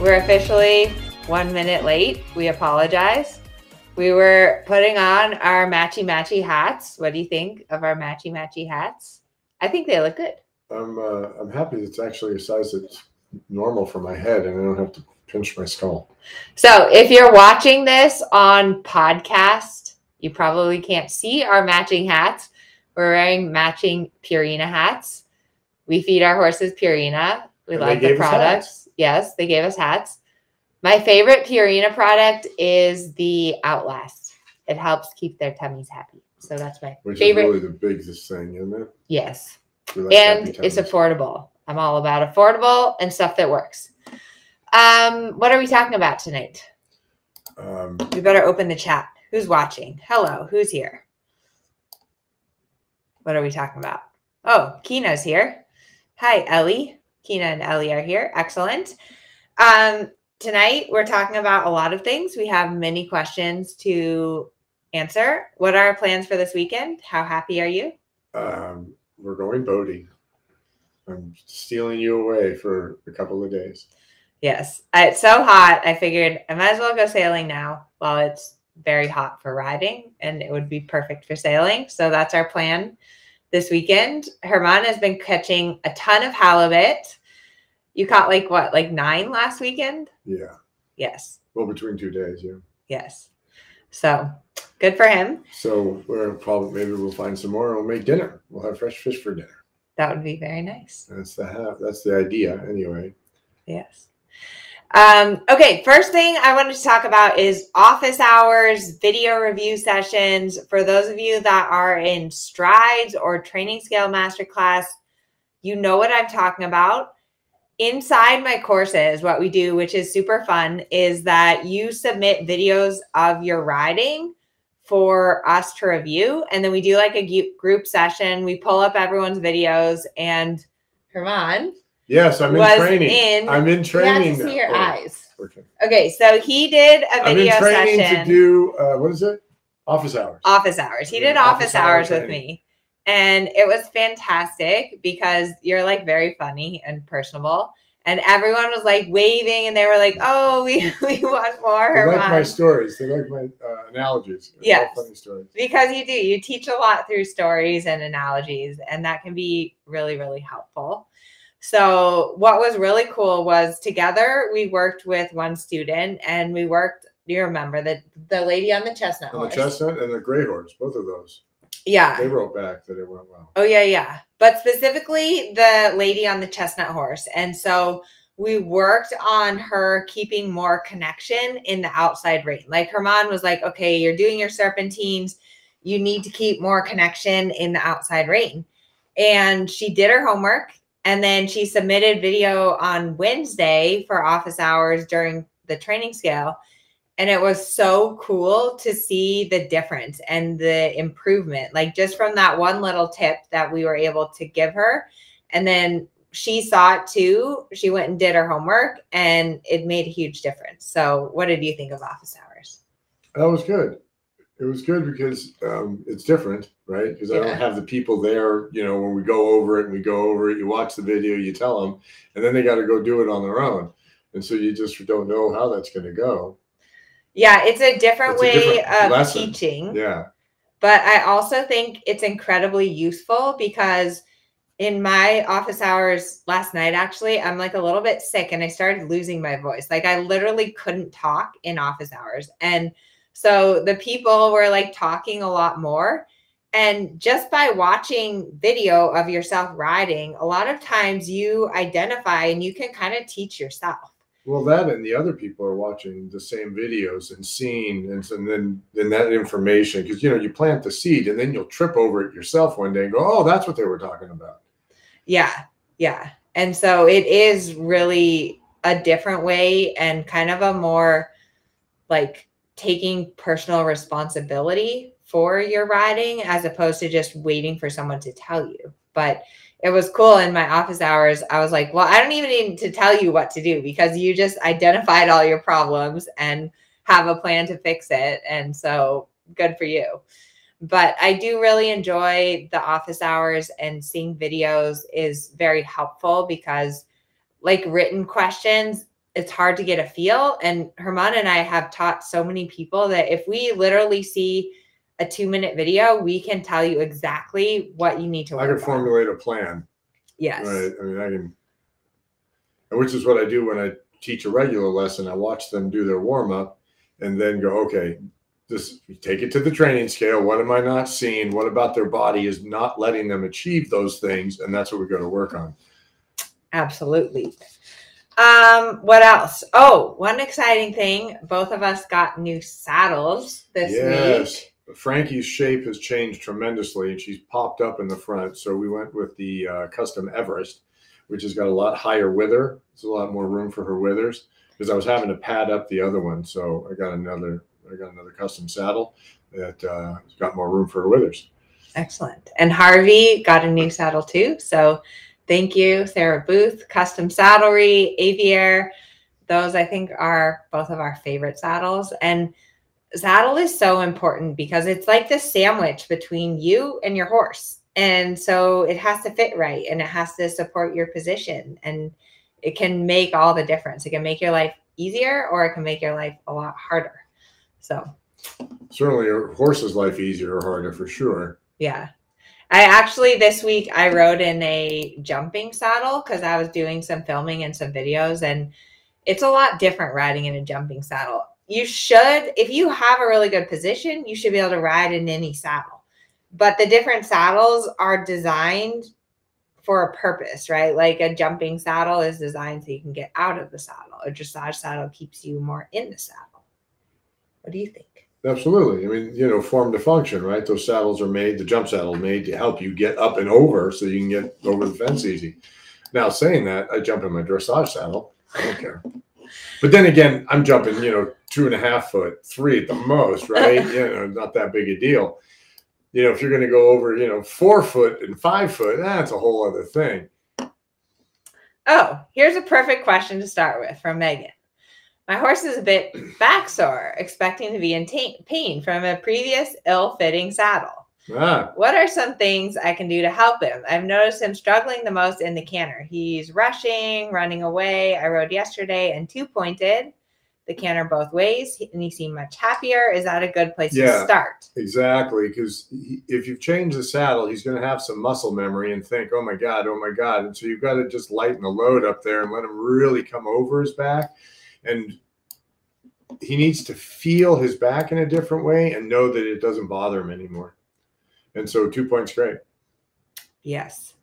We're officially one minute late. We apologize. We were putting on our matchy matchy hats. What do you think of our matchy matchy hats? I think they look good. I'm uh, I'm happy it's actually a size that's normal for my head, and I don't have to pinch my skull. So if you're watching this on podcast, you probably can't see our matching hats. We're wearing matching Purina hats. We feed our horses Purina. We And the products. Yes, they gave us hats. My favorite Purina product is the Outlast. It helps keep their tummies happy. So that's my Which favorite. is really the biggest thing, isn't it? yes. Like and it's affordable. I'm all about affordable and stuff that works. Um, what are we talking about tonight? Um, We better open the chat. Who's watching? Hello, who's here? What are we talking about? Oh, Kina's here. Hi, Ellie. Kina and Ellie are here. Excellent. Um, tonight we're talking about a lot of things. We have many questions to answer. What are our plans for this weekend? How happy are you? um, we're going boating. I'm stealing you away for a couple of days. Yes, it's so hot. I figured I might as well go sailing now while it's very hot for riding, and it would be perfect for sailing. So that's our plan this weekend. Herman has been catching a ton of halibut. You caught like what, like nine last weekend? Yeah. Yes, Well, between two days, yeah. yes. So good for him. So we're probably maybe we'll find some more and we'll make dinner. We'll have fresh fish for dinner. That would be very nice. That's the half. That's the idea, anyway. Yes. Um, okay, first thing I wanted to talk about is office hours, video review sessions. For those of you that are in strides or training scale masterclass, you know what I'm talking about. Inside my courses, what we do, which is super fun, is that you submit videos of your riding for us to review. And then we do like a group session. We pull up everyone's videos and Herman Yes, I'm in training. in I'm in you training. have to see your Oh, eyes. Okay. Okay, so he did a I'm in training session, to do uh, what is it? Office hours. office hours. He Yeah, did office, office hour hours with me, and it was fantastic because you're like very funny and personable, and everyone was like waving, and they were like, "Oh, we we want more." They like my stories. They like my uh, analogies. Yes. funny stories. because you do you teach a lot through stories and analogies and that can be really really helpful so what was really cool was together we worked with one student and we worked do you remember the the lady on the chestnut And the horse chestnut and the gray horse, both of those. yeah They wrote back that it went well. Oh yeah, yeah. But specifically the lady on the chestnut horse. And so we worked on her keeping more connection in the outside rein. Like Herman was like, okay, you're doing your serpentines. You need to keep more connection in the outside rein. And she did her homework and then she submitted video on Wednesday for office hours during the training scale. And it was so cool to see the difference and the improvement, like just from that one little tip that we were able to give her. And then she saw it too. She went and did her homework and it made a huge difference. So, what did you think of office hours? That was good. It was good because um, it's different, right? Because I don't have the people there. You know, when we go over it and we go over it, you watch the video, you tell them, and then they got to go do it on their own. And so you just don't know how that's going to go. Yeah, it's a different It's a way different of lesson. teaching. Yeah. But I also think it's incredibly useful because in my office hours last night, actually, I'm like a little bit sick and I started losing my voice. Like I literally couldn't talk in office hours. And so the people were like talking a lot more. And just by watching video of yourself riding, a lot of times you identify and you can kind of teach yourself. Well, that and the other people are watching the same videos and seeing, and, and then then that information because you know you plant the seed and then you'll trip over it yourself one day and go, oh, that's what they were talking about. Yeah. Yeah. And so it is really a different way and kind of a more like taking personal responsibility for your riding as opposed to just waiting for someone to tell you. But it was cool in my office hours. I was like, well, I don't even need to tell you what to do because you just identified all your problems and have a plan to fix it. And so good for you. But I do really enjoy the office hours and seeing videos is very helpful because like written questions, it's hard to get a feel. And Herman and I have taught so many people that if we literally see a two minute video, we can tell you exactly what you need to I can formulate a plan. Yes. Right. I mean, I can, which is what I do when I teach a regular lesson. I watch them do their warm up and then go, okay, this take it to the training scale. What am I not seeing? What about their body is not letting them achieve those things? And that's what we got to work on. Absolutely. Um, what else? Oh, one exciting thing. Both of us got new saddles this yes. week. Frankie's shape has changed tremendously and she's popped up in the front. So we went with the uh, custom Everest, which has got a lot higher wither. There's a lot more room for her withers because I was having to pad up the other one. So I got another, I got another custom saddle that uh, has got more room for her withers. Excellent. And Harvey got a new saddle too. So thank you, Sarah Booth, Custom Saddlery, Aviaire. Those I think are both of our favorite saddles. And saddle is so important because it's like the sandwich between you and your horse. And so it has to fit right and it has to support your position. And it can make all the difference. It can make your life easier or it can make your life a lot harder. So certainly a horse's life easier or harder for sure. Yeah. I actually this week I rode in a jumping saddle because I was doing some filming and some videos, and it's a lot different riding in a jumping saddle. You should, if you have a really good position, you should be able to ride in any saddle. But the different saddles are designed for a purpose, right? Like a jumping saddle is designed so you can get out of the saddle. A dressage saddle keeps you more in the saddle. What do you think? Absolutely. I mean, you know, form to function, right? Those saddles are made, the jump saddle made to help you get up and over so you can get over the fence easy. Now, saying that, I jump in my dressage saddle. I don't care. But then again, I'm jumping, you know, two and a half foot, three at the most, right? you know, not that big a deal. You know, if you're going to go over, you know, four foot and five foot, that's a whole other thing. Oh, here's a perfect question to start with from Megan. My horse is a bit back sore, expecting to be in t- pain from a previous ill fitting saddle. Ah, What are some things I can do to help him? I've noticed him struggling the most in the canter. He's rushing, running away. I rode yesterday and two pointed the canter both ways, and he seemed much happier. Is that a good place to Yeah. start? exactly. Because if you've changed the saddle, he's going to have some muscle memory and think, oh my God, oh my God. And so you've got to just lighten the load up there and let him really come over his back. And he needs to feel his back in a different way and know that it doesn't bother him anymore. And so two points great. Yes.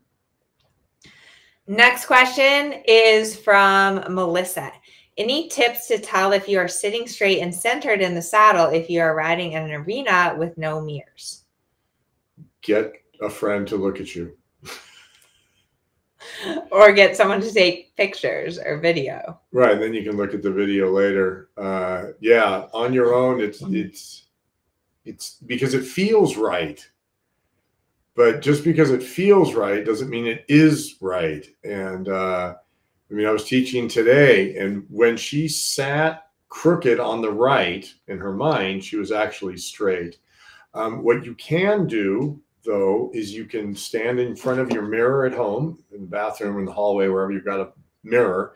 Next question is from Melissa. Any tips to tell if you are sitting straight and centered in the saddle if you are riding in an arena with no mirrors? Get a friend to look at you. or get someone to take pictures or video. Right. Then you can look at the video later. Uh, yeah. On your own, it's, it's, it's because it feels right. But just because it feels right doesn't mean it is right. And, uh, I mean, I was teaching today, and when she sat crooked on the right in her mind, she was actually straight. Um, what you can do, though, is you can stand in front of your mirror at home, in the bathroom, in the hallway, wherever you've got a mirror,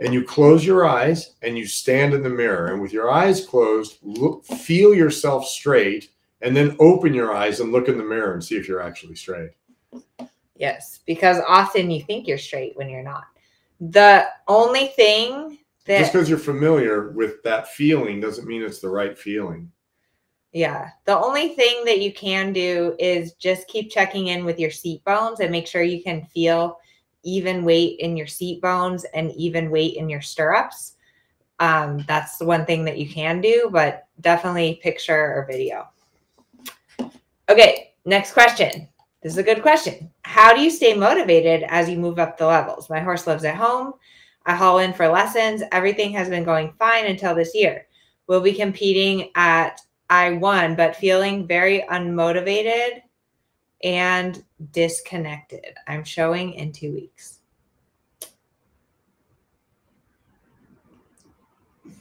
and you close your eyes and you stand in the mirror. And with your eyes closed, look, feel yourself straight, and then open your eyes and look in the mirror and see if you're actually straight. Yes, because often you think you're straight when you're not. The only thing that Just because you're familiar with that feeling doesn't mean it's the right feeling. Yeah. The only thing that you can do is just keep checking in with your seat bones and make sure you can feel even weight in your seat bones and even weight in your stirrups. Um, that's the one thing that you can do, but definitely picture or video. Okay, next question. This is a good question. How do you stay motivated as you move up the levels? My horse lives at home. I haul in for lessons. Everything has been going fine until this year. We'll be competing at I1, but feeling very unmotivated and disconnected. I'm showing in two weeks.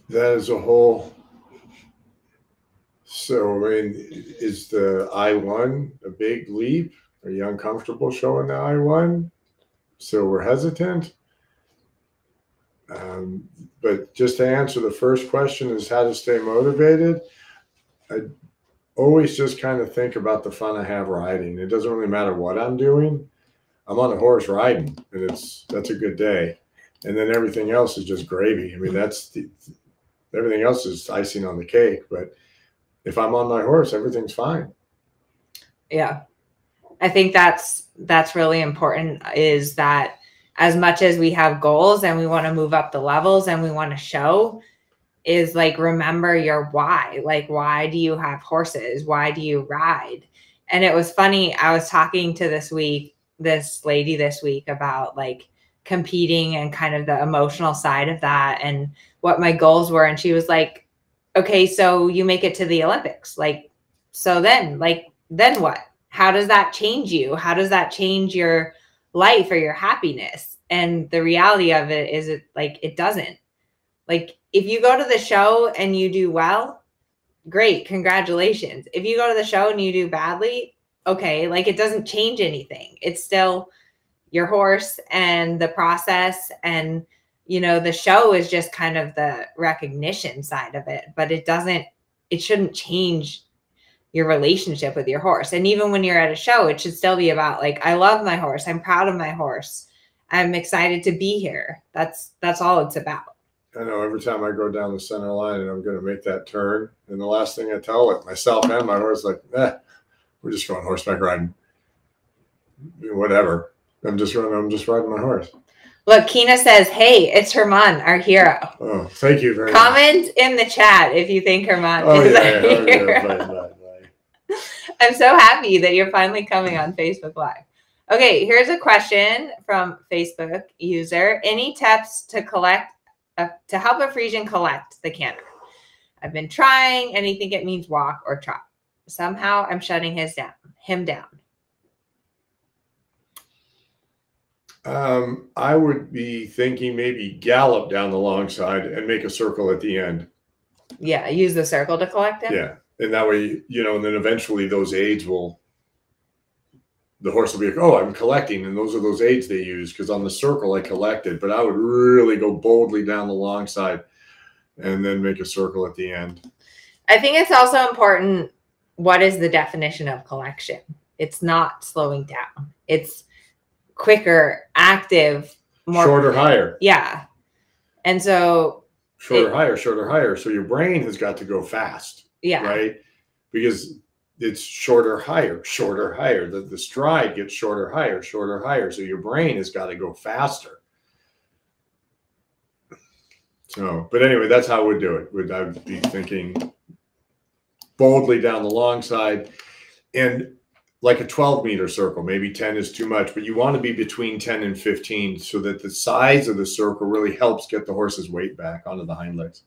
That is a whole. So, I mean, is the I one a big leap? Are you uncomfortable showing the I one? So we're hesitant. Um, but just to answer the first question is how to stay motivated. I always just kind of think about the fun I have riding. It doesn't really matter what I'm doing. I'm on a horse riding, and it's that's a good day. And then everything else is just gravy. I mean, that's the, everything else is icing on the cake. But if I'm on my horse, everything's fine. Yeah. I think that's that's really important is that as much as we have goals and we want to move up the levels and we want to show is like remember your why. Like why do you have horses? Why do you ride? And it was funny. I was talking to this week this lady this week about like competing and kind of the emotional side of that and what my goals were and she was like okay so you make it to the olympics like so then like then what how does that change you how does that change your life or your happiness and the reality of it is it like it doesn't like if you go to the show and you do well great congratulations. If you go to the show and you do badly okay like it doesn't change anything. It's still your horse and the process and you know the show is just kind of the recognition side of it but it doesn't it shouldn't change your relationship with your horse. And even when you're at a show it should still be about like i love my horse i'm proud of my horse i'm excited to be here. That's that's all it's about I know every time I go down the center line and I'm going to make that turn, and the last thing I tell it myself and my horse, like, eh, we're just going horseback riding. Whatever. I'm just running. I'm just riding my horse. look kina says hey it's herman our hero Oh, thank you very much. comment in the chat if you think herman Oh is yeah, our yeah, oh, hero. I'm so happy that you're finally coming on Facebook Live. Okay, here's a question from Facebook user. Any tips to collect uh, to help a Friesian collect the canter? I've been trying, and I think it means walk or trot. Somehow, I'm shutting his down, him down. Um, I would be thinking maybe gallop down the long side and make a circle at the end. Yeah, use the circle to collect him. Yeah, and that way, you know, and then eventually those aids will. The horse will be like, "Oh, I'm collecting," and those are those aids they use because on the circle I collected, but I would really go boldly down the long side, and then make a circle at the end. I think it's also important. What is the definition of collection? It's not slowing down. It's quicker, active, more Shorter, higher, Yeah. And so, shorter, It- higher, shorter, higher. So your brain has got to go fast. yeah. right? Because it's shorter, higher, shorter, higher. The, the stride gets shorter, higher, shorter, higher. So your brain has got to go faster. So, but anyway, that's how I would do it. Would I would be thinking boldly down the long side and like a 12 meter circle, maybe 10 is too much, but you want to be between 10 and 15 so that the size of the circle really helps get the horse's weight back onto the hind legs.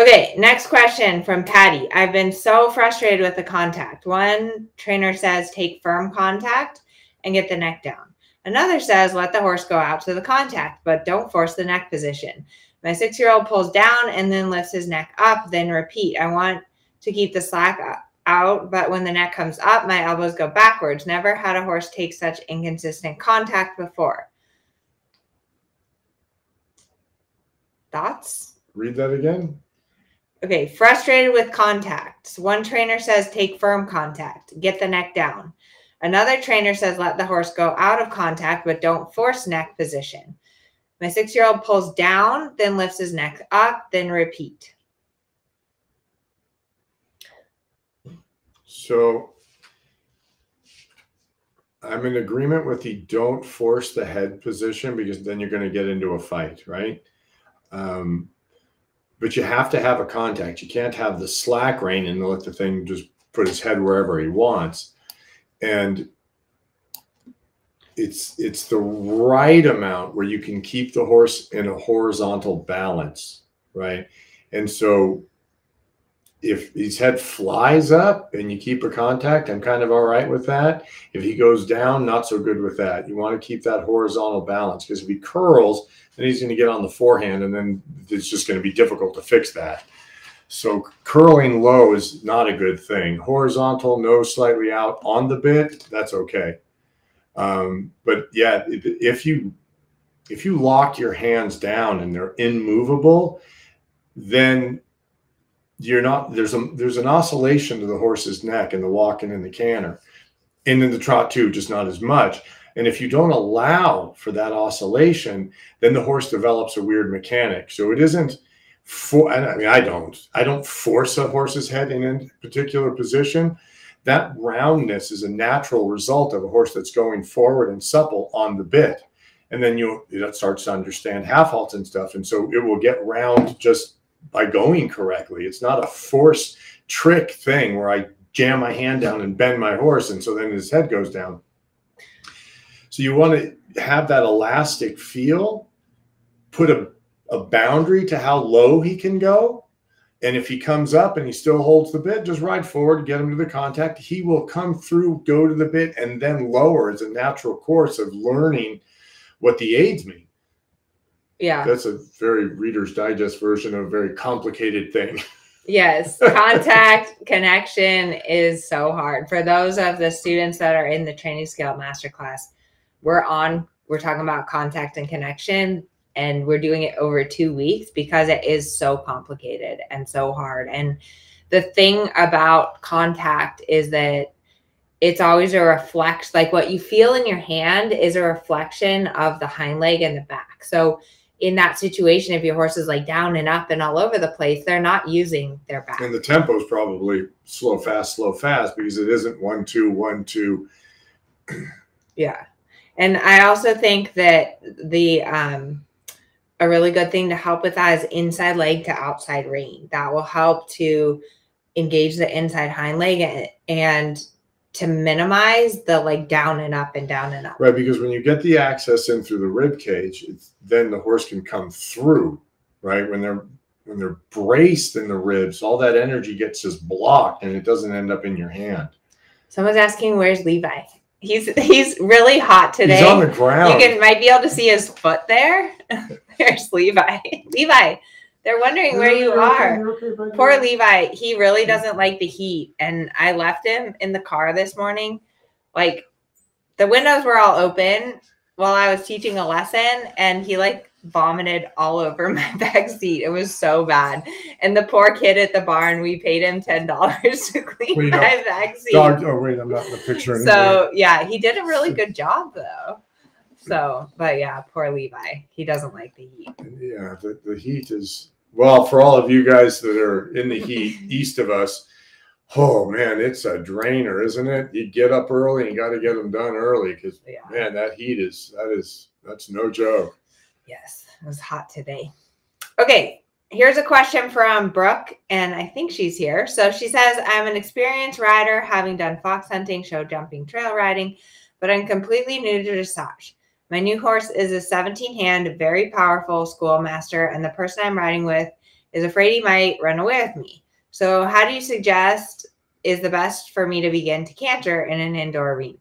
Okay, next question from Patty. I've been so frustrated with the contact. One trainer says take firm contact and get the neck down. Another says let the horse go out to the contact, but don't force the neck position. My six year old pulls down and then lifts his neck up, then repeat. I want to keep the slack up, out, but when the neck comes up, my elbows go backwards. Never had a horse take such inconsistent contact before. Thoughts? Read that again. Okay, frustrated with contacts. One trainer says take firm contact, get the neck down. Another trainer says let the horse go out of contact, but don't force neck position. My six year old pulls down, then lifts his neck up, then repeat. So I'm in agreement with the don't force the head position because then you're going to get into a fight, right? Um, but you have to have a contact. You can't have the slack rein and let the thing just put his head wherever he wants. and it's it's the right amount where you can keep the horse in a horizontal balance, right? And so if his head flies up and you keep a contact, I'm kind of all right with that. If he goes down, not so good with that. You want to keep that horizontal balance because if he curls, then he's going to get on the forehand and then it's just going to be difficult to fix that. So curling low is not a good thing. Horizontal, nose slightly out on the bit, that's okay. Um, but yeah, if you if you lock your hands down and they're immovable, then you're not there's a there's an oscillation to the horse's neck in the walk and in the canter. And in the trot too just not as much. And if you don't allow for that oscillation then the horse develops a weird mechanic. So it isn't for i mean i don't i don't force a horse's head in a particular position. That roundness is a natural result of a horse that's going forward and supple on the bit. And then you it starts to understand half halts and stuff. And so it will get round just by going correctly. It's not a force trick thing where I jam my hand down and bend my horse, and so then his head goes down. So you want to have that elastic feel, put a, a boundary to how low he can go. And if he comes up and he still holds the bit, just ride forward, get him to the contact. He will come through, go to the bit, and then lower as a natural course of learning what the aids mean. Yeah. That's a very Reader's Digest version of a very complicated thing. Yes, contact connection is so hard. For those of the students that are in the training scale masterclass, we're on, we're talking about contact and connection, and we're doing it over two weeks because it is so complicated and so hard. And the thing about contact is that it's always a reflection, like what you feel in your hand is a reflection of the hind leg and the back. So in that situation, if your horse is like down and up and all over the place, they're not using their back. And the tempo is probably slow, fast, slow, fast because it isn't one, two, one, two. yeah. And I also think that the um a really good thing to help with that is inside leg to outside rein. That will help to engage the inside hind leg and to minimize the like down and up and down and up. Right, because when you get the access in through the rib cage, then the horse can come through. Right, when they're when they're braced in the ribs, all that energy gets just blocked, and it doesn't end up in your hand. Someone's asking, "Where's Levi?" He's he's really hot today. He's on the ground. You can might be able to see his foot there. There's Levi. Levi, they're wondering where you are. Poor Levi. He really doesn't like the heat. And I left him in the car this morning. Like the windows were all open while I was teaching a lesson, and he like vomited all over my back seat. It was so bad. And the poor kid at the barn, we paid him ten dollars to clean wait, my no. back seat. Dog, oh wait, I'm not in the picture. Anymore. So yeah, he did a really good job though. So, but yeah, poor Levi. He doesn't like the heat. Yeah, the, the heat is well for all of you guys that are in the heat east of us. Oh man, it's a drainer, isn't it? You get up early and you got to get them done early because yeah. man, that heat is that is that's no joke. Yes, it was hot today. Okay, here's a question from Brooke, and I think she's here. So she says, I'm an experienced rider, having done fox hunting, show jumping, trail riding, but I'm completely new to dressage. My new horse is a 17 hand, very powerful schoolmaster, and the person I'm riding with is afraid he might run away with me. So, how do you suggest is the best for me to begin to canter in an indoor arena?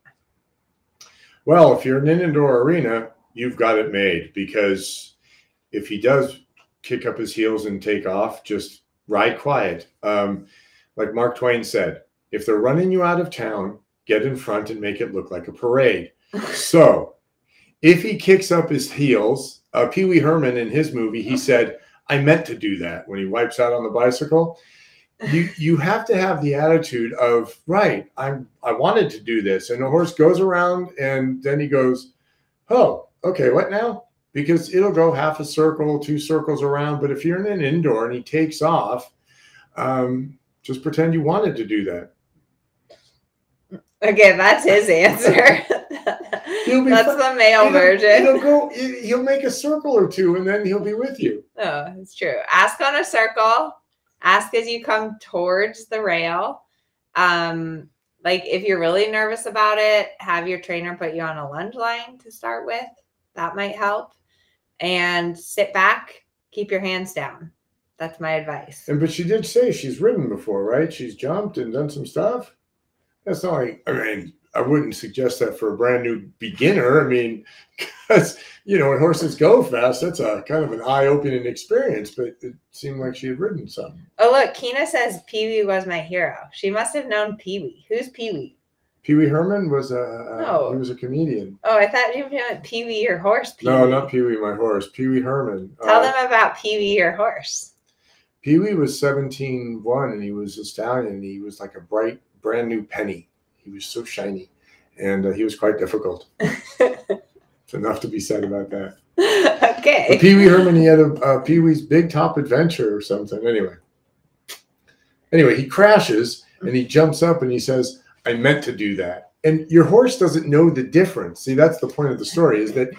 Well, if you're in an indoor arena, you've got it made because if he does kick up his heels and take off, just ride quiet. Um, like Mark Twain said, if they're running you out of town, get in front and make it look like a parade. so if he kicks up his heels, uh, Pee Wee Herman in his movie, he said, I meant to do that when he wipes out on the bicycle. You you have to have the attitude of right. I I wanted to do this, and the horse goes around, and then he goes, oh, okay, what now? Because it'll go half a circle, two circles around. But if you're in an indoor and he takes off, um, just pretend you wanted to do that. Okay, that's his answer. that's the male it'll, version. He'll go. He'll make a circle or two, and then he'll be with you. Oh, it's true. Ask on a circle. Ask as you come towards the rail. Um, Like if you're really nervous about it, have your trainer put you on a lunge line to start with. That might help. And sit back, keep your hands down. That's my advice. And but she did say she's ridden before, right? She's jumped and done some stuff. That's not like I mean, I wouldn't suggest that for a brand new beginner. I mean, because you know when horses go fast, that's a kind of an eye-opening experience. But it seemed like she had ridden some. Oh look, Kina says Pee Wee was my hero. She must have known Pee Wee. Who's Pee Wee? Pee Wee Herman was a No. he was a comedian. Oh, I thought you meant Pee Wee your horse. Pee No, not Pee Wee, my horse. Pee Wee Herman. Tell Uh, them about Pee Wee your horse. Pee Wee was 17 1 and he was a stallion. He was like a bright, brand new penny. He was so shiny and uh, he was quite difficult. It's enough to be said about that. okay. But Pee Wee Herman, he had a, a Pee Wee's Big Top Adventure or something. Anyway, anyway, he crashes and he jumps up and he says, "I meant to do that." And your horse doesn't know the difference. See, that's the point of the story: is that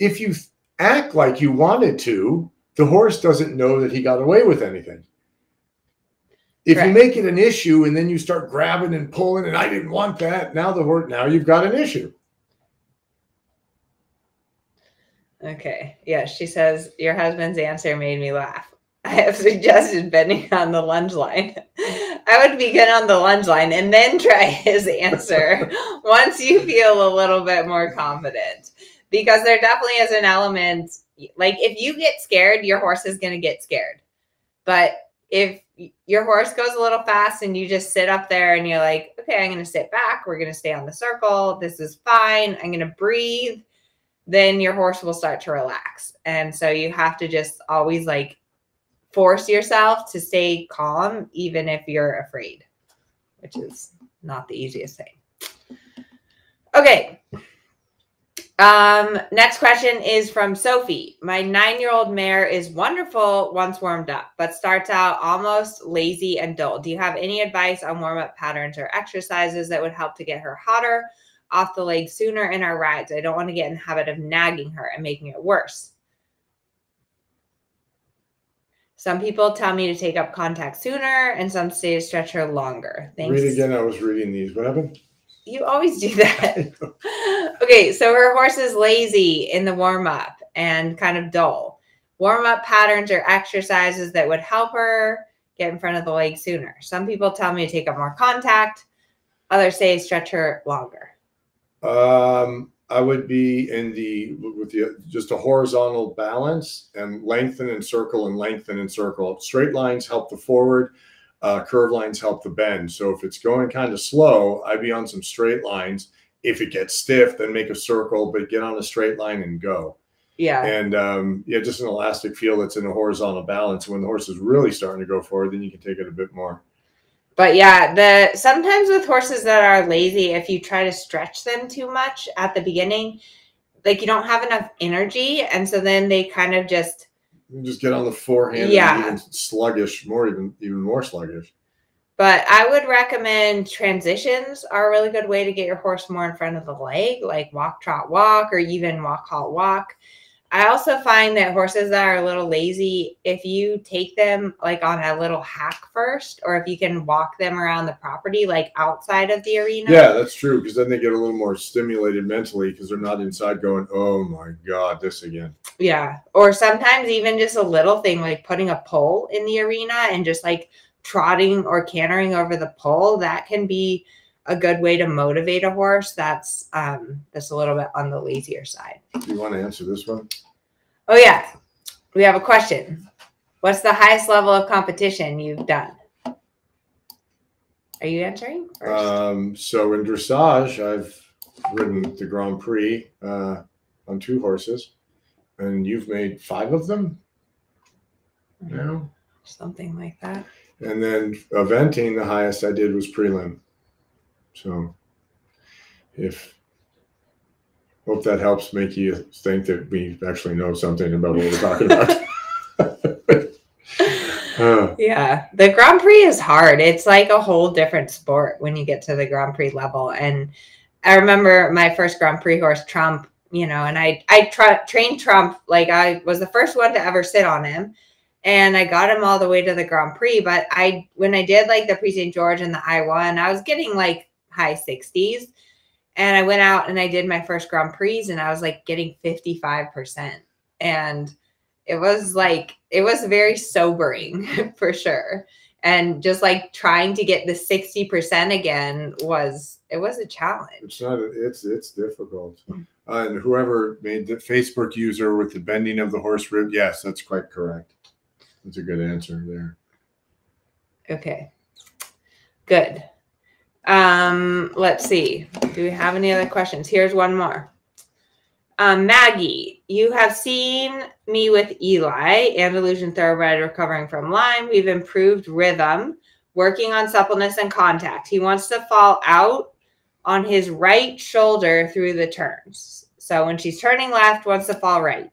if you act like you wanted to, the horse doesn't know that he got away with anything. If you make it an issue and then you start grabbing and pulling, and I didn't want that, now the horse, now you've got an issue. Okay. Yeah, she says your husband's answer made me laugh. I have suggested bending on the lunge line. I would begin on the lunge line and then try his answer once you feel a little bit more confident. Because there definitely is an element like if you get scared, your horse is going to get scared. But if your horse goes a little fast and you just sit up there and you're like, okay, I'm going to sit back. We're going to stay on the circle. This is fine. I'm going to breathe then your horse will start to relax. And so you have to just always like force yourself to stay calm, even if you're afraid, which is not the easiest thing. Okay. Um, next question is from Sophie. My nine year old mare is wonderful once warmed up, but starts out almost lazy and dull. Do you have any advice on warm up patterns or exercises that would help to get her hotter? off the leg sooner in our rides. I don't want to get in the habit of nagging her and making it worse. Some people tell me to take up contact sooner, and some say to stretch her longer. Thanks. Read again. I was reading these. What happened? You always do that. okay, so her horse is lazy in the warm up and kind of dull. Warm up patterns or exercises that would help her get in front of the leg sooner. Some people tell me to take up more contact, others say stretch her longer. Um, I would be in the with the just a horizontal balance and lengthen and circle and lengthen and circle. Straight lines help the forward, uh, curve lines help the bend. So if it's going kind of slow, I'd be on some straight lines. If it gets stiff, then make a circle, but get on a straight line and go. Yeah. And um, yeah, just an elastic feel that's in a horizontal balance. When the horse is really starting to go forward, then you can take it a bit more. But yeah, the sometimes with horses that are lazy, if you try to stretch them too much at the beginning, like you don't have enough energy, and so then they kind of just You just get on the forehand, Yeah. sluggish, more even even more sluggish. But I would recommend transitions are a really good way to get your horse more in front of the leg, like walk, trot, walk, or even walk, halt, walk. I also find that horses that are a little lazy, if you take them like on a little hack first, or if you can walk them around the property, like outside of the arena. Yeah, that's true. Because then they get a little more stimulated mentally because they're not inside going, "Oh my god, this again." Yeah. Or sometimes even just a little thing like putting a pole in the arena and just like trotting or cantering over the pole, that can be a good way to motivate a horse that's um that's a little bit on the lazier side. Do you want to answer this one? Oh yeah. We have a question. What's the highest level of competition you've done? Are you answering? first? Um, so in dressage, I've ridden the Grand Prix uh, on two horses, and you've made five of them now. Something like that. And then eventing, the highest I did was prelim. So if hope that helps make you think that we actually know something about what we're talking about. Uh, Yeah, the Grand Prix is hard. It's like a whole different sport when you get to the Grand Prix level. And I remember my first Grand Prix horse, Trump. You know, and I I tra- trained Trump like I was the first one to ever sit on him, and I got him all the way to the Grand Prix. But I when I did like the Prix St. Georges and the I one, I was getting like high 60s. And I went out and I did my first Grand Prix and I was like getting 55%. And it was like, it was very sobering for sure. And just like trying to get the 60% again was, it was a challenge. It's not, it's, it's difficult. Uh, and whoever made the Facebook user with the bending of the horse rib, yes, that's quite correct. That's a good answer there. Okay. Good. Um, let's see. Do we have any other questions? Here's one more. Um, Maggie, you have seen me with Eli, Andalusian Thoroughbred recovering from Lyme. We've improved rhythm, working on suppleness and contact. He wants to fall out on his right shoulder through the turns. So when she's turning left, wants to fall right.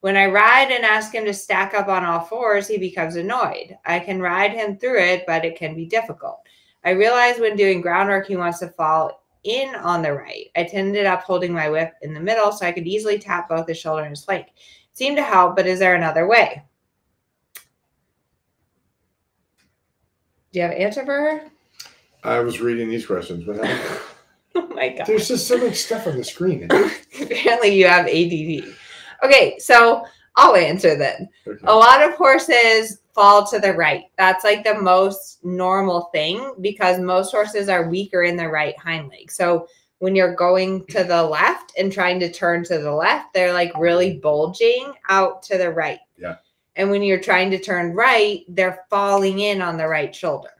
When I ride and ask him to stack up on all fours, he becomes annoyed. I can ride him through it, but it can be difficult. I realize when doing groundwork, he wants to fall in on the right. I tended up holding my whip in the middle so I could easily tap both his shoulder and his flank. It seemed to help, but is there another way? Do you have an answer for her? I was reading these questions, but Oh my god. there's just so much stuff on the screen. Apparently you have ADD. Okay, so I'll answer then. Okay. A lot of horses fall to the right. That's like the most normal thing because most horses are weaker in the right hind leg. So when you're going to the left and trying to turn to the left, they're like really bulging out to the right. Yeah. And when you're trying to turn right, they're falling in on the right shoulder.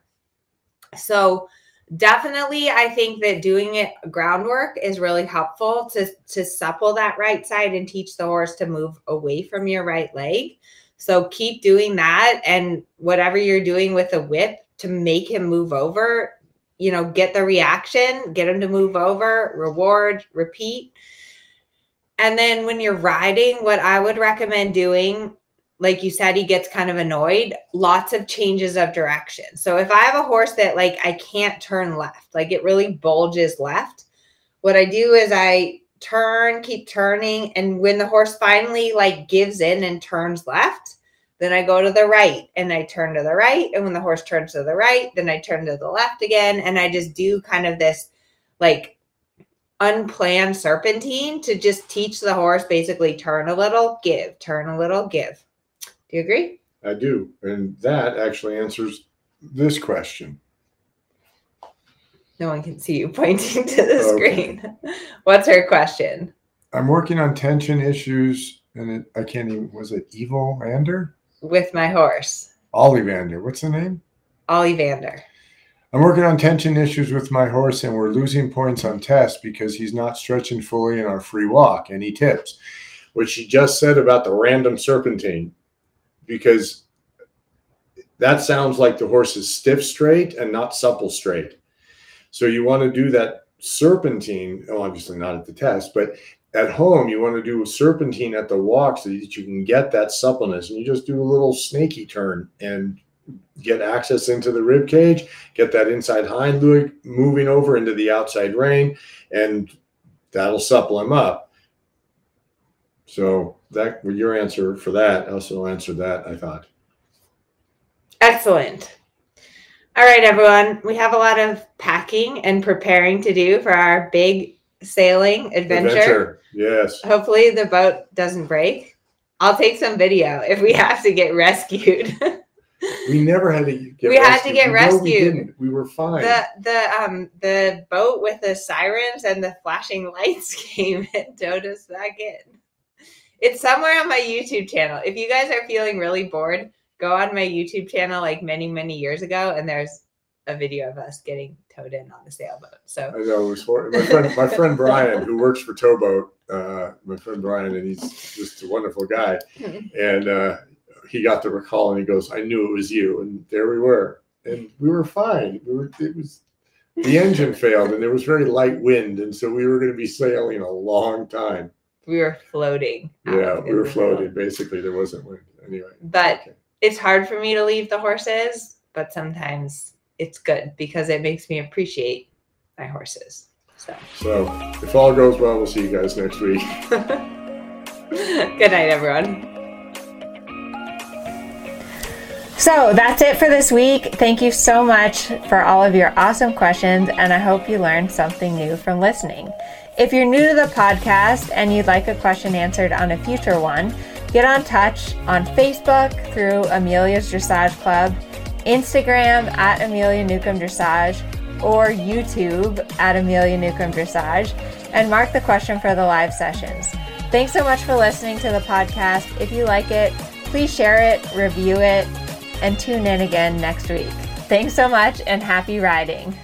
So definitely i think that doing it groundwork is really helpful to to supple that right side and teach the horse to move away from your right leg so keep doing that and whatever you're doing with the whip to make him move over you know get the reaction get him to move over reward repeat and then when you're riding what i would recommend doing like you said, he gets kind of annoyed. Lots of changes of direction. So if I have a horse that like I can't turn left, like it really bulges left, what I do is I turn, keep turning, and when the horse finally like gives in and turns left, then I go to the right and I turn to the right. And when the horse turns to the right, then I turn to the left again. And I just do kind of this like unplanned serpentine to just teach the horse basically turn a little, give, turn a little, give. Do you agree? I do. And that actually answers this question. No one can see you pointing to the Okay. screen. What's her question? I'm working on tension issues, and it, I can't even, was it Evil Vander? With my horse, Ollivander. What's the name? Ollie Vander. I'm working on tension issues with my horse, and we're losing points on tests because he's not stretching fully in our free walk. Any tips? What she just said about the random serpentine, because that sounds like the horse is stiff straight and not supple straight. So you want to do that serpentine, obviously not at the test, but at home you want to do a serpentine at the walk so that you can get that suppleness. And you just do a little snaky turn and get access into the rib cage, get that inside hind leg moving over into the outside rein, and that'll supple him up. So that your answer for that also answered that, I thought. Excellent. All right, everyone. We have a lot of packing and preparing to do for our big sailing adventure. Yes. Hopefully, the boat doesn't break. I'll take some video if we have to get rescued. We never had to get We had to get No, we rescued. didn't. We were fine. the the um the boat with the sirens and the flashing lights came and towed us back in. It's somewhere on my YouTube channel. If you guys are feeling really bored, go on my YouTube channel like many many years ago, and there's a video of us getting towed in on the sailboat. So I know it was for, my friend, my friend Brian, who works for Towboat. Uh, my friend Brian, and he's just a wonderful guy. And uh, he got the recall, and he goes, "I knew it was you." And there we were, and we were fine. We were. It was the engine failed, and there was very light wind, and so we were going to be sailing a long time. we were floating. Yeah, we were floating. Basically, there wasn't wind anyway. But Okay. It's hard for me to leave the horses, but sometimes it's good because it makes me appreciate my horses. So So if all goes well, we'll see you guys next week. good night, everyone. So that's it for this week. Thank you so much for all of your awesome questions, and I hope you learned something new from listening. If you're new to the podcast and you'd like a question answered on a future one, get on touch on Facebook through Amelia's Dressage Club, Instagram at Amelia Newcomb Dressage, or YouTube at Amelia Newcomb Dressage, and mark the question for the live sessions. Thanks so much for listening to the podcast. If you like it, please share it, review it, and tune in again next week. Thanks so much and happy riding.